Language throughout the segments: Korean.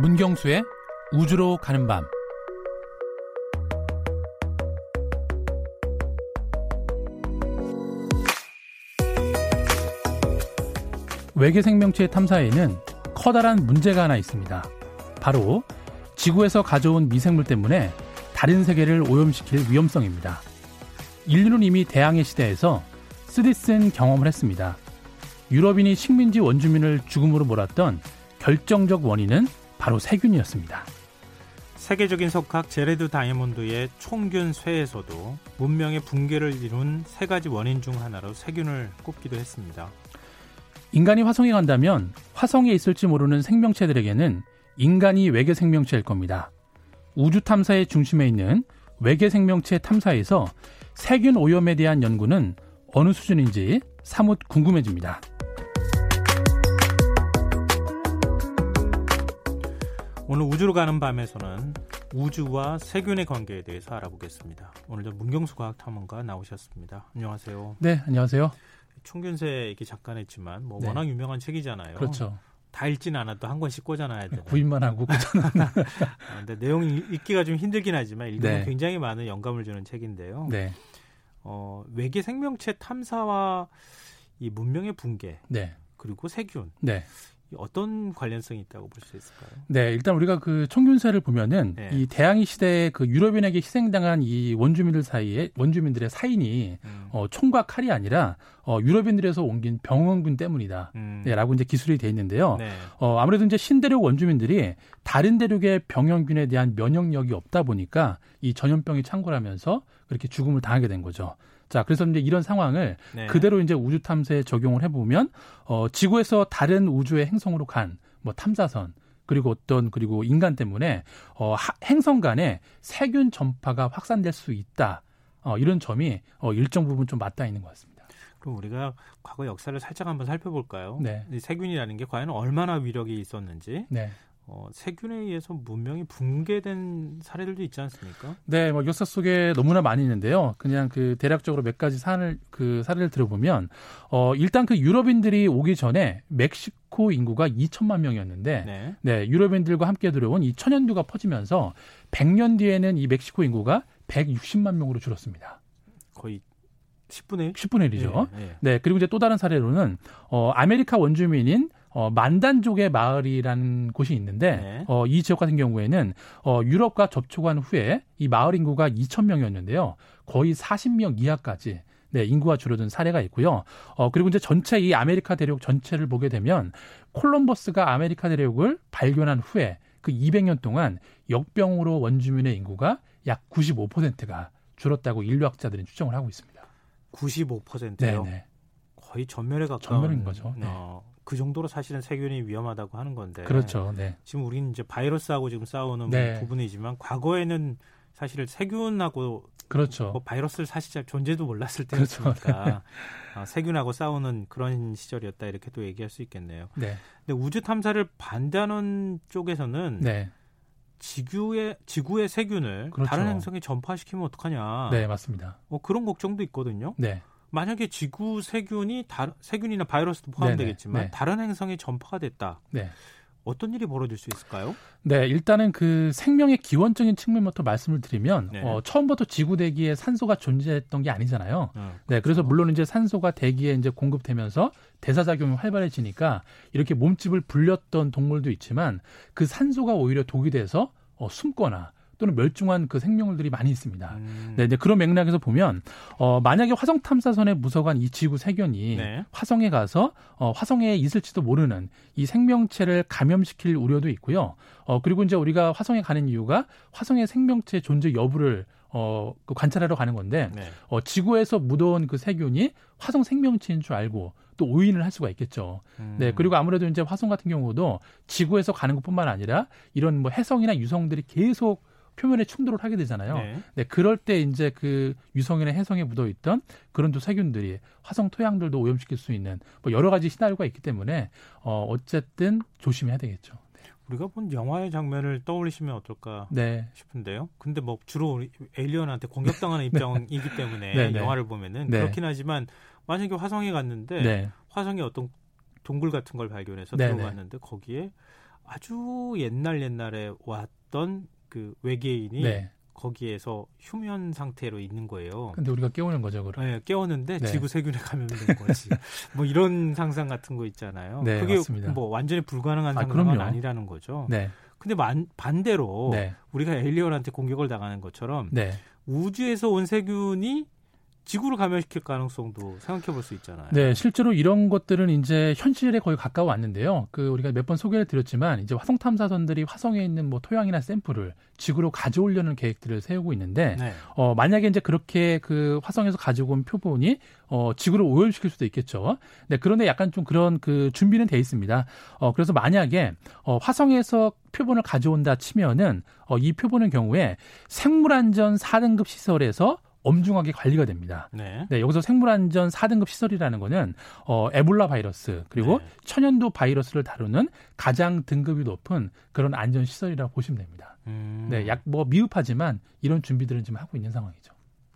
문경수의 우주로 가는 밤 외계 생명체 탐사에는 커다란 문제가 하나 있습니다. 바로 지구에서 가져온 미생물 때문에 다른 세계를 오염시킬 위험성입니다. 인류는 이미 대항해 시대에서 쓰디쓴 경험을 했습니다. 유럽인이 식민지 원주민을 죽음으로 몰았던 결정적 원인은 바로 세균이었습니다. 세계적인 석학 제레드 다이아몬드의 총균 쇠에서도 문명의 붕괴를 이룬 세 가지 원인 중 하나로 세균을 꼽기도 했습니다. 인간이 화성에 간다면 화성에 있을지 모르는 생명체들에게는 인간이 외계 생명체일 겁니다. 우주 탐사의 중심에 있는 외계 생명체 탐사에서 세균 오염에 대한 연구는 어느 수준인지 사뭇 궁금해집니다. 오늘 우주로 가는 밤에서는 우주와 세균의 관계에 대해서 알아보겠습니다. 오늘도 문경수 과학탐험가 나오셨습니다. 안녕하세요. 네, 안녕하세요. 총균세 얘기 잠깐 했지만 뭐 네. 워낙 유명한 책이잖아요. 그렇죠. 다 읽진 않아도 한 권씩 꽂아놔야 되는. 구입만 하고 꽂아놔. 아, 근데 내용이 읽기가 좀 힘들긴 하지만 읽으면 네. 굉장히 많은 영감을 주는 책인데요. 네. 어, 외계 생명체 탐사와 이 문명의 붕괴. 네. 그리고 세균. 네. 어떤 관련성이 있다고 볼 수 있을까요? 네, 일단 우리가 그 총균세를 보면은 네. 이 대항해 시대에 그 유럽인에게 희생당한 이 원주민들 사이에 원주민들의 사인이 음. 어, 총과 칼이 아니라 어, 유럽인들에서 옮긴 병원군 때문이다. 음. 네, 라고 이제 기술이 돼 있는데요. 네. 어, 아무래도 이제 신대륙 원주민들이 다른 대륙의 병원균에 대한 면역력이 없다 보니까 이 전염병이 창궐하면서 그렇게 죽음을 당하게 된 거죠. 자, 그래서 이제 이런 상황을 네. 그대로 이제 우주 탐사에 적용을 해보면 어, 지구에서 다른 우주의 행성으로 간 뭐 탐사선 그리고 어떤 그리고 인간 때문에 어, 하, 행성 간에 세균 전파가 확산될 수 있다. 어, 이런 점이 어, 일정 부분 좀 맞닿아 있는 것 같습니다. 그럼 우리가 과거 역사를 살짝 한번 살펴볼까요? 네. 세균이라는 게 과연 얼마나 위력이 있었는지, 네. 어, 세균에 의해서 문명이 붕괴된 사례들도 있지 않습니까? 네, 뭐 역사 속에 너무나 많이 있는데요. 그냥 그 대략적으로 몇 가지 사례를 그 사례를 들어보면 어 일단 그 유럽인들이 오기 전에 멕시코 인구가 2천만 명이었는데 네. 네, 유럽인들과 함께 들어온 이 천연두가 퍼지면서 100년 뒤에는 이 멕시코 인구가 160만 명으로 줄었습니다. 거의 10분의 1? 10분의 1이죠. 네, 네. 네, 그리고 이제 또 다른 사례로는 어 아메리카 원주민인 어, 만단족의 마을이라는 곳이 있는데 네. 어, 이 지역 같은 경우에는 어, 유럽과 접촉한 후에 이 마을 인구가 2천 명이었는데요. 거의 40명 이하까지 네, 인구가 줄어든 사례가 있고요. 어, 그리고 이제 전체 이 아메리카 대륙 전체를 보게 되면 콜럼버스가 아메리카 대륙을 발견한 후에 그 200년 동안 역병으로 원주민의 인구가 약 95%가 줄었다고 인류학자들은 추정을 하고 있습니다. 95%요? 네네. 거의 전멸에 가까운 전멸인 거죠. 네. 어, 그 정도로 사실은 세균이 위험하다고 하는 건데. 그렇죠. 네. 지금 우리는 이제 바이러스하고 지금 싸우는 네. 부분이지만 과거에는 사실 세균하고 그렇죠. 뭐 바이러스를 사실 존재도 몰랐을 때였으니까 그렇죠. 어, 세균하고 싸우는 그런 시절이었다 이렇게 또 얘기할 수 있겠네요. 네. 근데 우주 탐사를 반대하는 쪽에서는 네. 지구의 지구의 세균을 그렇죠. 다른 행성에 전파시키면 어떡하냐. 네, 맞습니다. 뭐 그런 걱정도 있거든요. 네. 만약에 지구 세균이 다, 세균이나 바이러스도 포함되겠지만 네네, 네. 다른 행성에 전파가 됐다. 네. 어떤 일이 벌어질 수 있을까요? 네, 일단은 그 생명의 기원적인 측면부터 말씀을 드리면 네. 어, 처음부터 지구 대기에 산소가 존재했던 게 아니잖아요. 어, 네, 그래서 물론 이제 산소가 대기에 이제 공급되면서 대사 작용이 활발해지니까 이렇게 몸집을 불렸던 동물도 있지만 그 산소가 오히려 독이 돼서 어, 숨거나 또는 멸종한 그 생명물들이 많이 있습니다. 음. 네, 네, 그런 맥락에서 보면 어, 만약에 화성 탐사선에 무서간 이 지구 세균이 네. 화성에 가서 어, 화성에 있을지도 모르는 이 생명체를 감염시킬 우려도 있고요. 어, 그리고 이제 우리가 화성에 가는 이유가 화성의 생명체 존재 여부를 어, 그 관찰하러 가는 건데, 네. 어, 지구에서 묻어온 그 세균이 화성 생명체인 줄 알고 또 오인을 할 수가 있겠죠. 음. 네. 그리고 아무래도 이제 화성 같은 경우도 지구에서 가는 것뿐만 아니라 이런 뭐 해성이나 유성들이 계속 표면에 충돌을 하게 되잖아요. 네. 네 그럴 때 이제 그 유성이나 해성에 묻어 있던 그런 또 세균들이 화성 토양들도 오염시킬 수 있는 뭐 여러 가지 시나리오가 있기 때문에 어 어쨌든 조심해야 되겠죠. 우리가 본 영화의 장면을 떠올리시면 어떨까 네. 싶은데요. 근데 뭐 주로 에일리언한테 공격당하는 네. 입장이기 때문에 네, 네. 영화를 보면은 네. 그렇긴 하지만 만약에 화성에 갔는데 네. 화성에 어떤 동굴 같은 걸 발견해서 들어갔는데 거기에 아주 옛날 옛날에 왔던 그 외계인이 네. 거기에서 휴면 상태로 있는 거예요. 근데 우리가 깨우는 거죠, 그럼. 네, 깨웠는데 네. 지구 세균에 감염된 거지. 뭐 이런 상상 같은 거 있잖아요. 네, 그게 맞습니다. 뭐 완전히 불가능한 아, 상상은 아니라는 거죠. 네. 근데 만, 반대로 네. 우리가 에일리언한테 공격을 당하는 것처럼 네. 우주에서 온 세균이 지구를 감염시킬 가능성도 생각해 볼 수 있잖아요. 네, 실제로 이런 것들은 이제 현실에 거의 가까워 왔는데요. 그 우리가 몇 번 소개를 드렸지만 이제 화성 탐사선들이 화성에 있는 뭐 토양이나 샘플을 지구로 가져오려는 계획들을 세우고 있는데 네. 어 만약에 이제 그렇게 그 화성에서 가지고 온 표본이 어 지구를 오염시킬 수도 있겠죠. 네, 그런데 약간 좀 그런 그 준비는 돼 있습니다. 어 그래서 만약에 어 화성에서 표본을 가져온다 치면은 어 이 표본의 경우에 생물안전 4등급 시설에서 엄중하게 관리가 됩니다. 네. 네 여기서 생물안전 4등급 시설이라는 거는 어, 에볼라 바이러스 그리고 네. 천연두 바이러스를 다루는 가장 등급이 높은 그런 안전 시설이라고 보시면 됩니다. 음. 네, 약 뭐 미흡하지만 이런 준비들은 지금 하고 있는 상황이죠.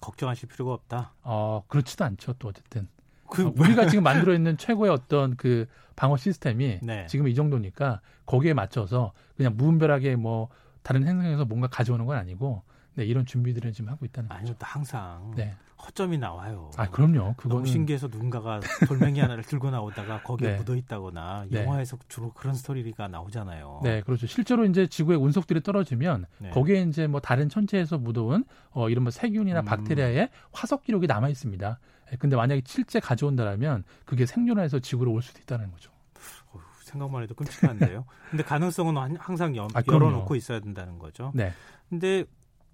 걱정하실 필요가 없다. 어, 그렇지도 않죠. 또 어쨌든 그... 어, 우리가 지금 만들어 있는 최고의 어떤 그 방어 시스템이 네. 지금 이 정도니까 거기에 맞춰서 그냥 무분별하게 뭐 다른 행성에서 뭔가 가져오는 건 아니고 네, 이런 준비들을 지금 하고 있다는 거죠. 아니요, 항상 네. 허점이 나와요. 아, 그럼요. 그거는 너무 신기해서 누군가가 돌멩이 하나를 들고 나오다가 거기에 네. 묻어 있다거나 네. 영화에서 주로 그런 스토리가 나오잖아요. 네, 그렇죠. 실제로 이제 지구의 운석들이 떨어지면 네. 거기에 이제 뭐 다른 천체에서 묻어온 어 이런 뭐 세균이나 음. 박테리아의 화석 기록이 남아 있습니다. 예, 근데 만약에 실제 가져온다라면 그게 생존해서 지구로 올 수도 있다는 거죠. 생각만 해도 끔찍한데요. 근데 가능성은 항상 여, 아, 열어놓고 있어야 된다는 거죠. 네. 근데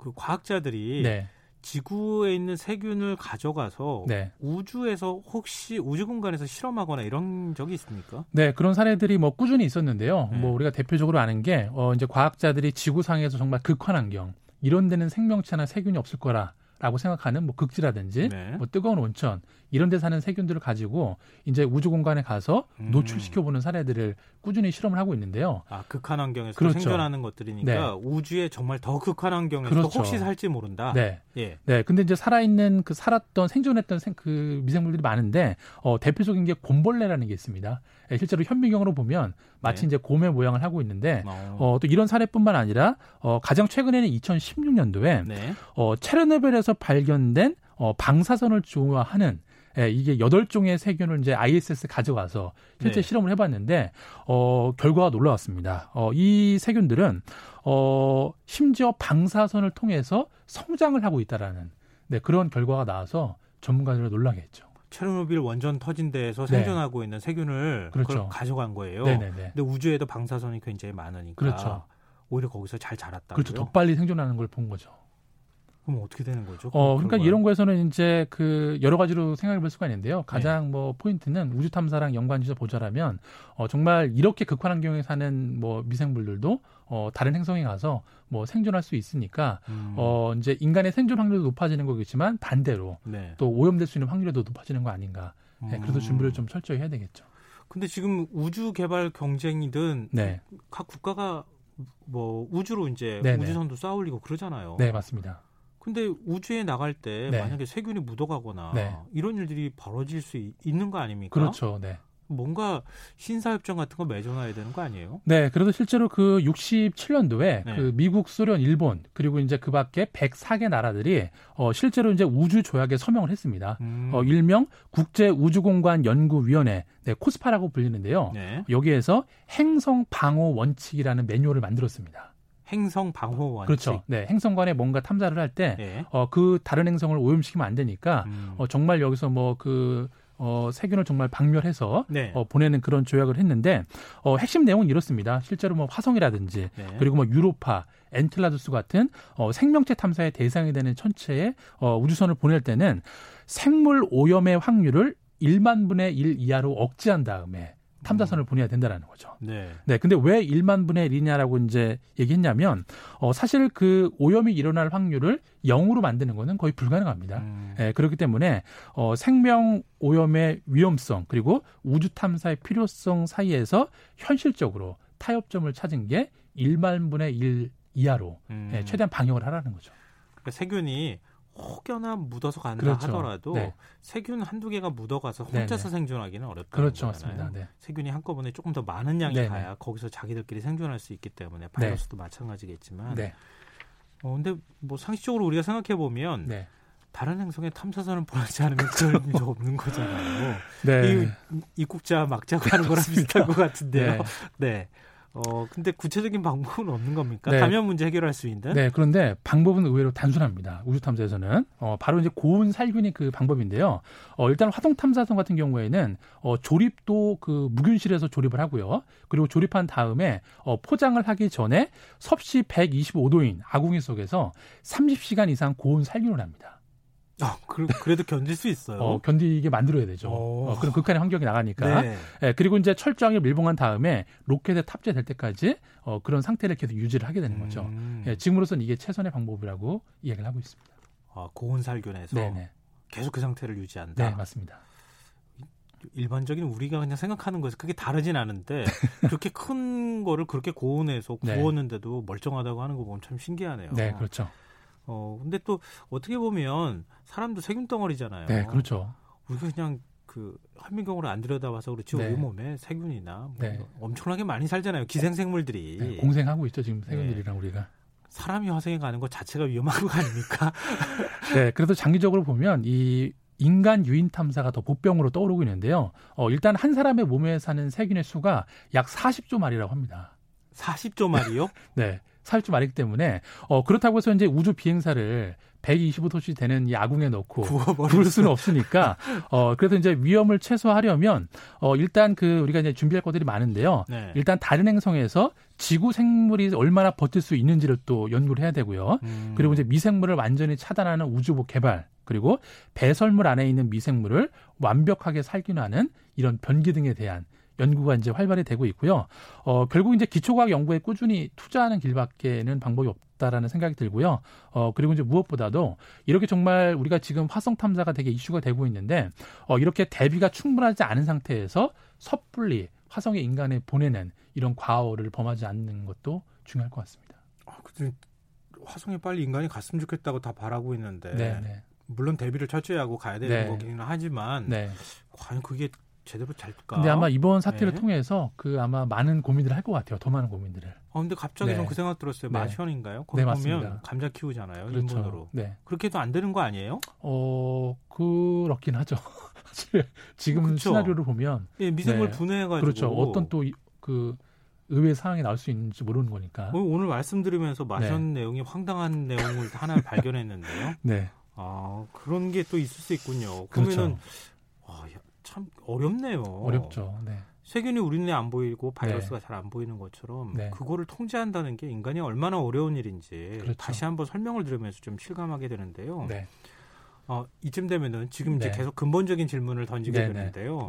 그 과학자들이 네. 지구에 있는 세균을 가져가서 네. 우주에서 혹시 우주 공간에서 실험하거나 이런 적이 있습니까? 네, 그런 사례들이 뭐 꾸준히 있었는데요. 네. 뭐 우리가 대표적으로 아는 게 어, 이제 과학자들이 지구상에서 정말 극한 환경 이런 데는 생명체나 세균이 없을 거라 라고 생각하는 뭐 극지라든지 네. 뭐 뜨거운 온천 이런 데 사는 세균들을 가지고 이제 우주 공간에 가서 음. 노출시켜 보는 사례들을 꾸준히 실험을 하고 있는데요. 아, 극한 환경에서 그렇죠. 생존하는 것들이니까 네. 우주에 정말 더 극한 환경에서 그렇죠. 혹시 살지 모른다. 네. 예. 네. 근데 이제 살아 있는 그 살았던 생존했던 생, 그 미생물들이 많은데 어 대표적인 게 곰벌레라는 게 있습니다. 예, 실제로 현미경으로 보면 마치 네. 이제 곰의 모양을 하고 있는데 어. 어, 또 이런 사례뿐만 아니라 어 가장 최근에는 2016년도에 네. 어 체르노빌에서 발견된 어 방사선을 좋아하는 예, 이게 여덟 종의 세균을 이제 ISS 가져가서 실제 네. 실험을 해봤는데 어 결과가 놀라웠습니다. 어이 세균들은 어 심지어 방사선을 통해서 성장을 하고 있다라는 네, 그런 결과가 나와서 전문가들을 놀라게 했죠. 체르노빌 원전 터진 데에서 네. 생존하고 있는 세균을 그렇죠. 가져간 거예요. 네네네. 근데 우주에도 방사선이 굉장히 많으니까 그렇죠. 오히려 거기서 잘 자랐다. 그렇죠. 더 빨리 생존하는 걸 본 거죠. 그럼 어떻게 되는 거죠? 어, 그러니까? 이런 거에서는 이제 그 여러 가지로 생각해 볼 수가 있는데요. 가장 네. 뭐 포인트는 우주 탐사랑 연관지어 보자라면 어, 정말 이렇게 극한 환경에 사는 뭐 미생물들도 어, 다른 행성에 가서 뭐 생존할 수 있으니까 음. 어, 이제 인간의 생존 확률도 높아지는 거겠지만 반대로 네. 또 오염될 수 있는 확률도 높아지는 거 아닌가. 네, 그래서 음. 준비를 좀 철저히 해야 되겠죠. 근데 지금 우주 개발 경쟁이든 네. 각 국가가 뭐 우주로 이제 네네. 우주선도 쏴 올리고 그러잖아요. 네, 맞습니다. 근데 우주에 나갈 때 네. 만약에 세균이 묻어가거나 네. 이런 일들이 벌어질 수 있는 거 아닙니까? 그렇죠. 네. 뭔가 신사협정 같은 거 맺어놔야 되는 거 아니에요? 네, 그래도 실제로 그 67년도에 네. 그 미국, 소련, 일본 그리고 이제 그 밖에 104개 나라들이 어 실제로 이제 우주 조약에 서명을 했습니다. 음. 어 일명 국제 우주공간 연구위원회, 네, 코스파라고 불리는데요. 네. 여기에서 행성 방호 원칙이라는 매뉴얼을 만들었습니다. 행성 방호 원칙. 그렇죠. 네, 행성관에 뭔가 탐사를 할 때, 네. 어, 그 다른 행성을 오염시키면 안 되니까, 음. 어, 정말 여기서 뭐 그, 어, 세균을 정말 박멸해서 네. 어, 보내는 그런 조약을 했는데 어, 핵심 내용은 이렇습니다. 실제로 뭐 화성이라든지 네. 그리고 뭐 유로파, 엔틀라두스 같은 어, 생명체 탐사의 대상이 되는 천체에 어, 우주선을 보낼 때는 생물 오염의 확률을 1만 분의 1 이하로 억제한 다음에 탐사선을 보내야 된다라는 거죠. 네. 네. 근데 왜 1만 분의 1이냐라고 이제 얘기했냐면 어 사실 그 오염이 일어날 확률을 0으로 만드는 거는 거의 불가능합니다. 음. 네, 그렇기 때문에 어 생명 오염의 위험성 그리고 우주 탐사의 필요성 사이에서 현실적으로 타협점을 찾은 게 1만 분의 1 이하로 음. 네, 최대한 방역을 하라는 거죠. 그러니까 세균이 혹여나 묻어서 간다 그렇죠. 하더라도 네. 세균 한두 개가 묻어가서 혼자서 네네. 생존하기는 어렵다는 그렇죠. 맞습니다. 네. 세균이 한꺼번에 조금 더 많은 양이 네네. 가야 거기서 자기들끼리 생존할 수 있기 때문에 네. 바이러스도 마찬가지겠지만. 네. 어 근데 뭐 상식적으로 우리가 생각해 보면 네. 다른 행성에 탐사선을 보내지 않으면 그럴 일이 없는 거잖아요. 네. 이 입국자 막자고 하는 거랑 비슷한 것 같은데요. 네. 네. 어, 근데 구체적인 방법은 없는 겁니까? 네. 감염 문제 해결할 수 있는? 네, 그런데 방법은 의외로 단순합니다. 우주 탐사에서는. 어, 바로 이제 고온 살균이 그 방법인데요. 어, 일단 화성 탐사선 같은 경우에는 어, 조립도 그 무균실에서 조립을 하고요. 그리고 조립한 다음에 어, 포장을 하기 전에 섭씨 125도인 아궁이 속에서 30시간 이상 고온 살균을 합니다. 아, 그, 래도 견딜 수 있어요. 어, 견디게 만들어야 되죠. 어, 그럼 극한의 환경이 나가니까. 네. 예, 그리고 이제 철저하게 밀봉한 다음에 로켓에 탑재될 때까지 어, 그런 상태를 계속 유지를 하게 되는 거죠. 음. 예, 지금으로서는 이게 최선의 방법이라고 이야기를 하고 있습니다. 아, 고온 살균에서 네네. 계속 그 상태를 유지한다. 네, 맞습니다. 일반적인 우리가 그냥 생각하는 것에서 크게 다르진 않은데 그렇게 큰 거를 그렇게 고온에서 네. 구웠는데도 네. 멀쩡하다고 하는 거 보면 참 신기하네요. 네, 그렇죠. 어, 근데 또 어떻게 보면 사람도 세균 덩어리잖아요. 네, 그렇죠. 우리가 그냥 그 한민경으로 안 들여다봐서 그렇지 네. 온몸에 세균이나 뭐 네. 엄청나게 많이 살잖아요. 기생생물들이 네, 공생하고 있죠 지금 세균들이랑 네. 우리가. 사람이 화성에 가는 것 자체가 위험한 거 아닙니까? 네, 그래도 장기적으로 보면 이 인간 유인 탐사가 더 복병으로 떠오르고 있는데요. 어, 일단 한 사람의 몸에 사는 세균의 수가 약 40조 마리라고 합니다. 40조 마리요? 네. 살 줄 알기 때문에 어 그렇다고 해서 이제 우주 비행사를 125도씨 되는 이 아궁에 넣고 구울 수는 없으니까 어 그래서 이제 위험을 최소화하려면 어 일단 그 우리가 이제 준비할 것들이 많은데요. 네. 일단 다른 행성에서 지구 생물이 얼마나 버틸 수 있는지를 또 연구를 해야 되고요. 음. 그리고 이제 미생물을 완전히 차단하는 우주복 개발 그리고 배설물 안에 있는 미생물을 완벽하게 살균하는 이런 변기 등에 대한 연구가 이제 활발히 되고 있고요. 어, 결국 이제 기초과학 연구에 꾸준히 투자하는 길밖에는 방법이 없다라는 생각이 들고요. 어, 그리고 이제 무엇보다도 이렇게 정말 우리가 지금 화성 탐사가 되게 이슈가 되고 있는데 어, 이렇게 대비가 충분하지 않은 상태에서 섣불리 화성에 인간을 보내는 이런 과오를 범하지 않는 것도 중요할 것 같습니다. 아, 근데 화성에 빨리 인간이 갔으면 좋겠다고 다 바라고 있는데 네네. 네. 물론 대비를 철저히 하고 가야 되는 네. 거기는 하지만 네. 과연 그게 제대로 될까? 근데 아마 이번 사태를 네. 통해서 그 아마 많은 고민들을 할 것 같아요. 더 많은 고민들을. 아 근데 갑자기 네. 그 생각 들었어요. 네. 마션인가요? 거기 네, 보면 감자 키우잖아요. 그렇죠. 인분으로. 네. 그렇게도 안 되는 거 아니에요? 어 그렇긴 하죠. 지금 그렇죠. 시나리오를 보면 예, 미생물 네. 분해해가지고 그렇죠. 어떤 또그 의외의 상황이 나올 수 있는지 모르는 거니까. 어, 오늘 말씀드리면서 마션 네. 내용이 황당한 내용을 하나 발견했는데요. 네. 아 그런 게 또 있을 수 있군요. 그러면은 그렇죠. 아, 참 어렵네요. 어렵죠. 네. 세균이 우리 눈에 안 보이고 바이러스가 네. 잘안 보이는 것처럼 네. 그거를 통제한다는 게 인간이 얼마나 어려운 일인지 그렇죠. 다시 한번 설명을 들으면서 좀 실감하게 되는데요. 네. 어, 이쯤 되면은 지금 이제 네. 계속 근본적인 질문을 던지게 네, 네. 되는데요.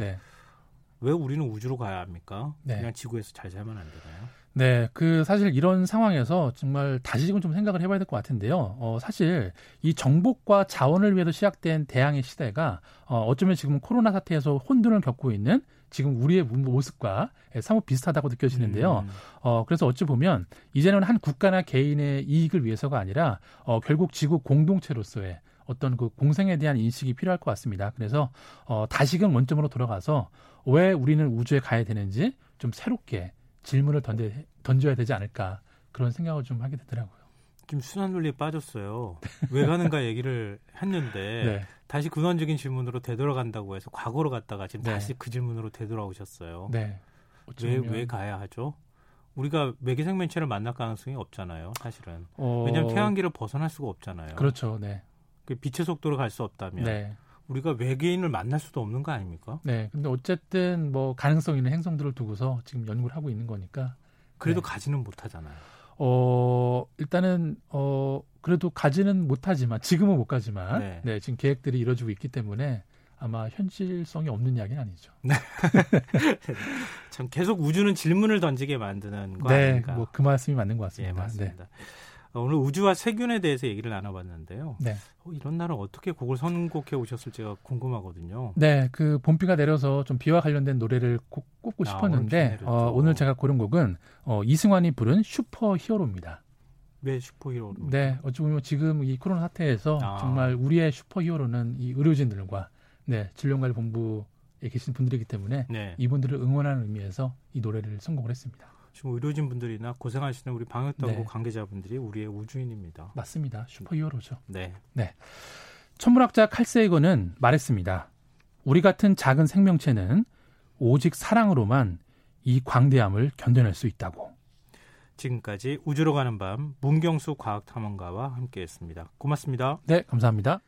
왜 우리는 우주로 가야 합니까? 그냥 지구에서 잘 살면 안 되나요? 네, 그 사실 이런 상황에서 정말 다시금 좀 생각을 해봐야 될 것 같은데요. 어, 사실 이 정복과 자원을 위해서 시작된 대항의 시대가 어, 어쩌면 지금 코로나 사태에서 혼돈을 겪고 있는 지금 우리의 모습과 사뭇 비슷하다고 느껴지는데요. 음. 어, 그래서 어찌 보면 이제는 한 국가나 개인의 이익을 위해서가 아니라 어, 결국 지구 공동체로서의 어떤 그 공생에 대한 인식이 필요할 것 같습니다. 그래서 어, 다시금 원점으로 돌아가서 왜 우리는 우주에 가야 되는지 좀 새롭게 질문을 던져, 던져야 되지 않을까 그런 생각을 좀 하게 되더라고요. 지금 순환 논리에 빠졌어요. 왜 가는가 얘기를 했는데 네. 다시 근원적인 질문으로 되돌아간다고 해서 과거로 갔다가 지금 네. 다시 그 질문으로 되돌아오셨어요. 네. 왜, 왜 가야 하죠? 우리가 외계 생명체를 만날 가능성이 없잖아요, 사실은. 어... 왜냐하면 태양계를 벗어날 수가 없잖아요. 그렇죠, 네. 그 빛의 속도로 갈 수 없다면. 네. 우리가 외계인을 만날 수도 없는 거 아닙니까? 네. 근데 어쨌든 뭐 가능성 있는 행성들을 두고서 지금 연구를 하고 있는 거니까. 그래도 네. 가지는 못하잖아요. 어, 일단은 어 그래도 가지는 못하지만 지금은 못 가지만 네. 네, 지금 계획들이 이루어지고 있기 때문에 아마 현실성이 없는 이야기는 아니죠. 네. 참 계속 우주는 질문을 던지게 만드는 거 네, 아닌가? 뭐그 말씀이 맞는 것 같습니다. 예, 맞습니다. 네. 어, 오늘 우주와 세균에 대해서 얘기를 나눠봤는데요. 네. 어, 이런 날은 어떻게 곡을 선곡해 오셨을지가 궁금하거든요. 네, 그 봄비가 내려서 좀 비와 관련된 노래를 꼭 꼽고 아, 싶었는데 오늘, 어, 오늘 제가 고른 곡은 어, 이승환이 부른 슈퍼 히어로입니다. 왜 슈퍼히어로? 네, 어찌 보면 지금 이 코로나 사태에서 아. 정말 우리의 슈퍼히어로는 이 의료진들과 네, 질병관리본부에 계신 분들이기 때문에 네. 이분들을 응원하는 의미에서 이 노래를 선곡을 했습니다. 지금 의료진 분들이나 고생하시는 우리 방역당국 네. 관계자분들이 우리의 우주인입니다. 맞습니다. 슈퍼히어로죠. 네. 네. 천문학자 칼세이거는 말했습니다. 우리 같은 작은 생명체는 오직 사랑으로만 이 광대함을 견뎌낼 수 있다고. 지금까지 우주로 가는 밤 문경수 과학탐험가와 함께했습니다. 고맙습니다. 네, 감사합니다.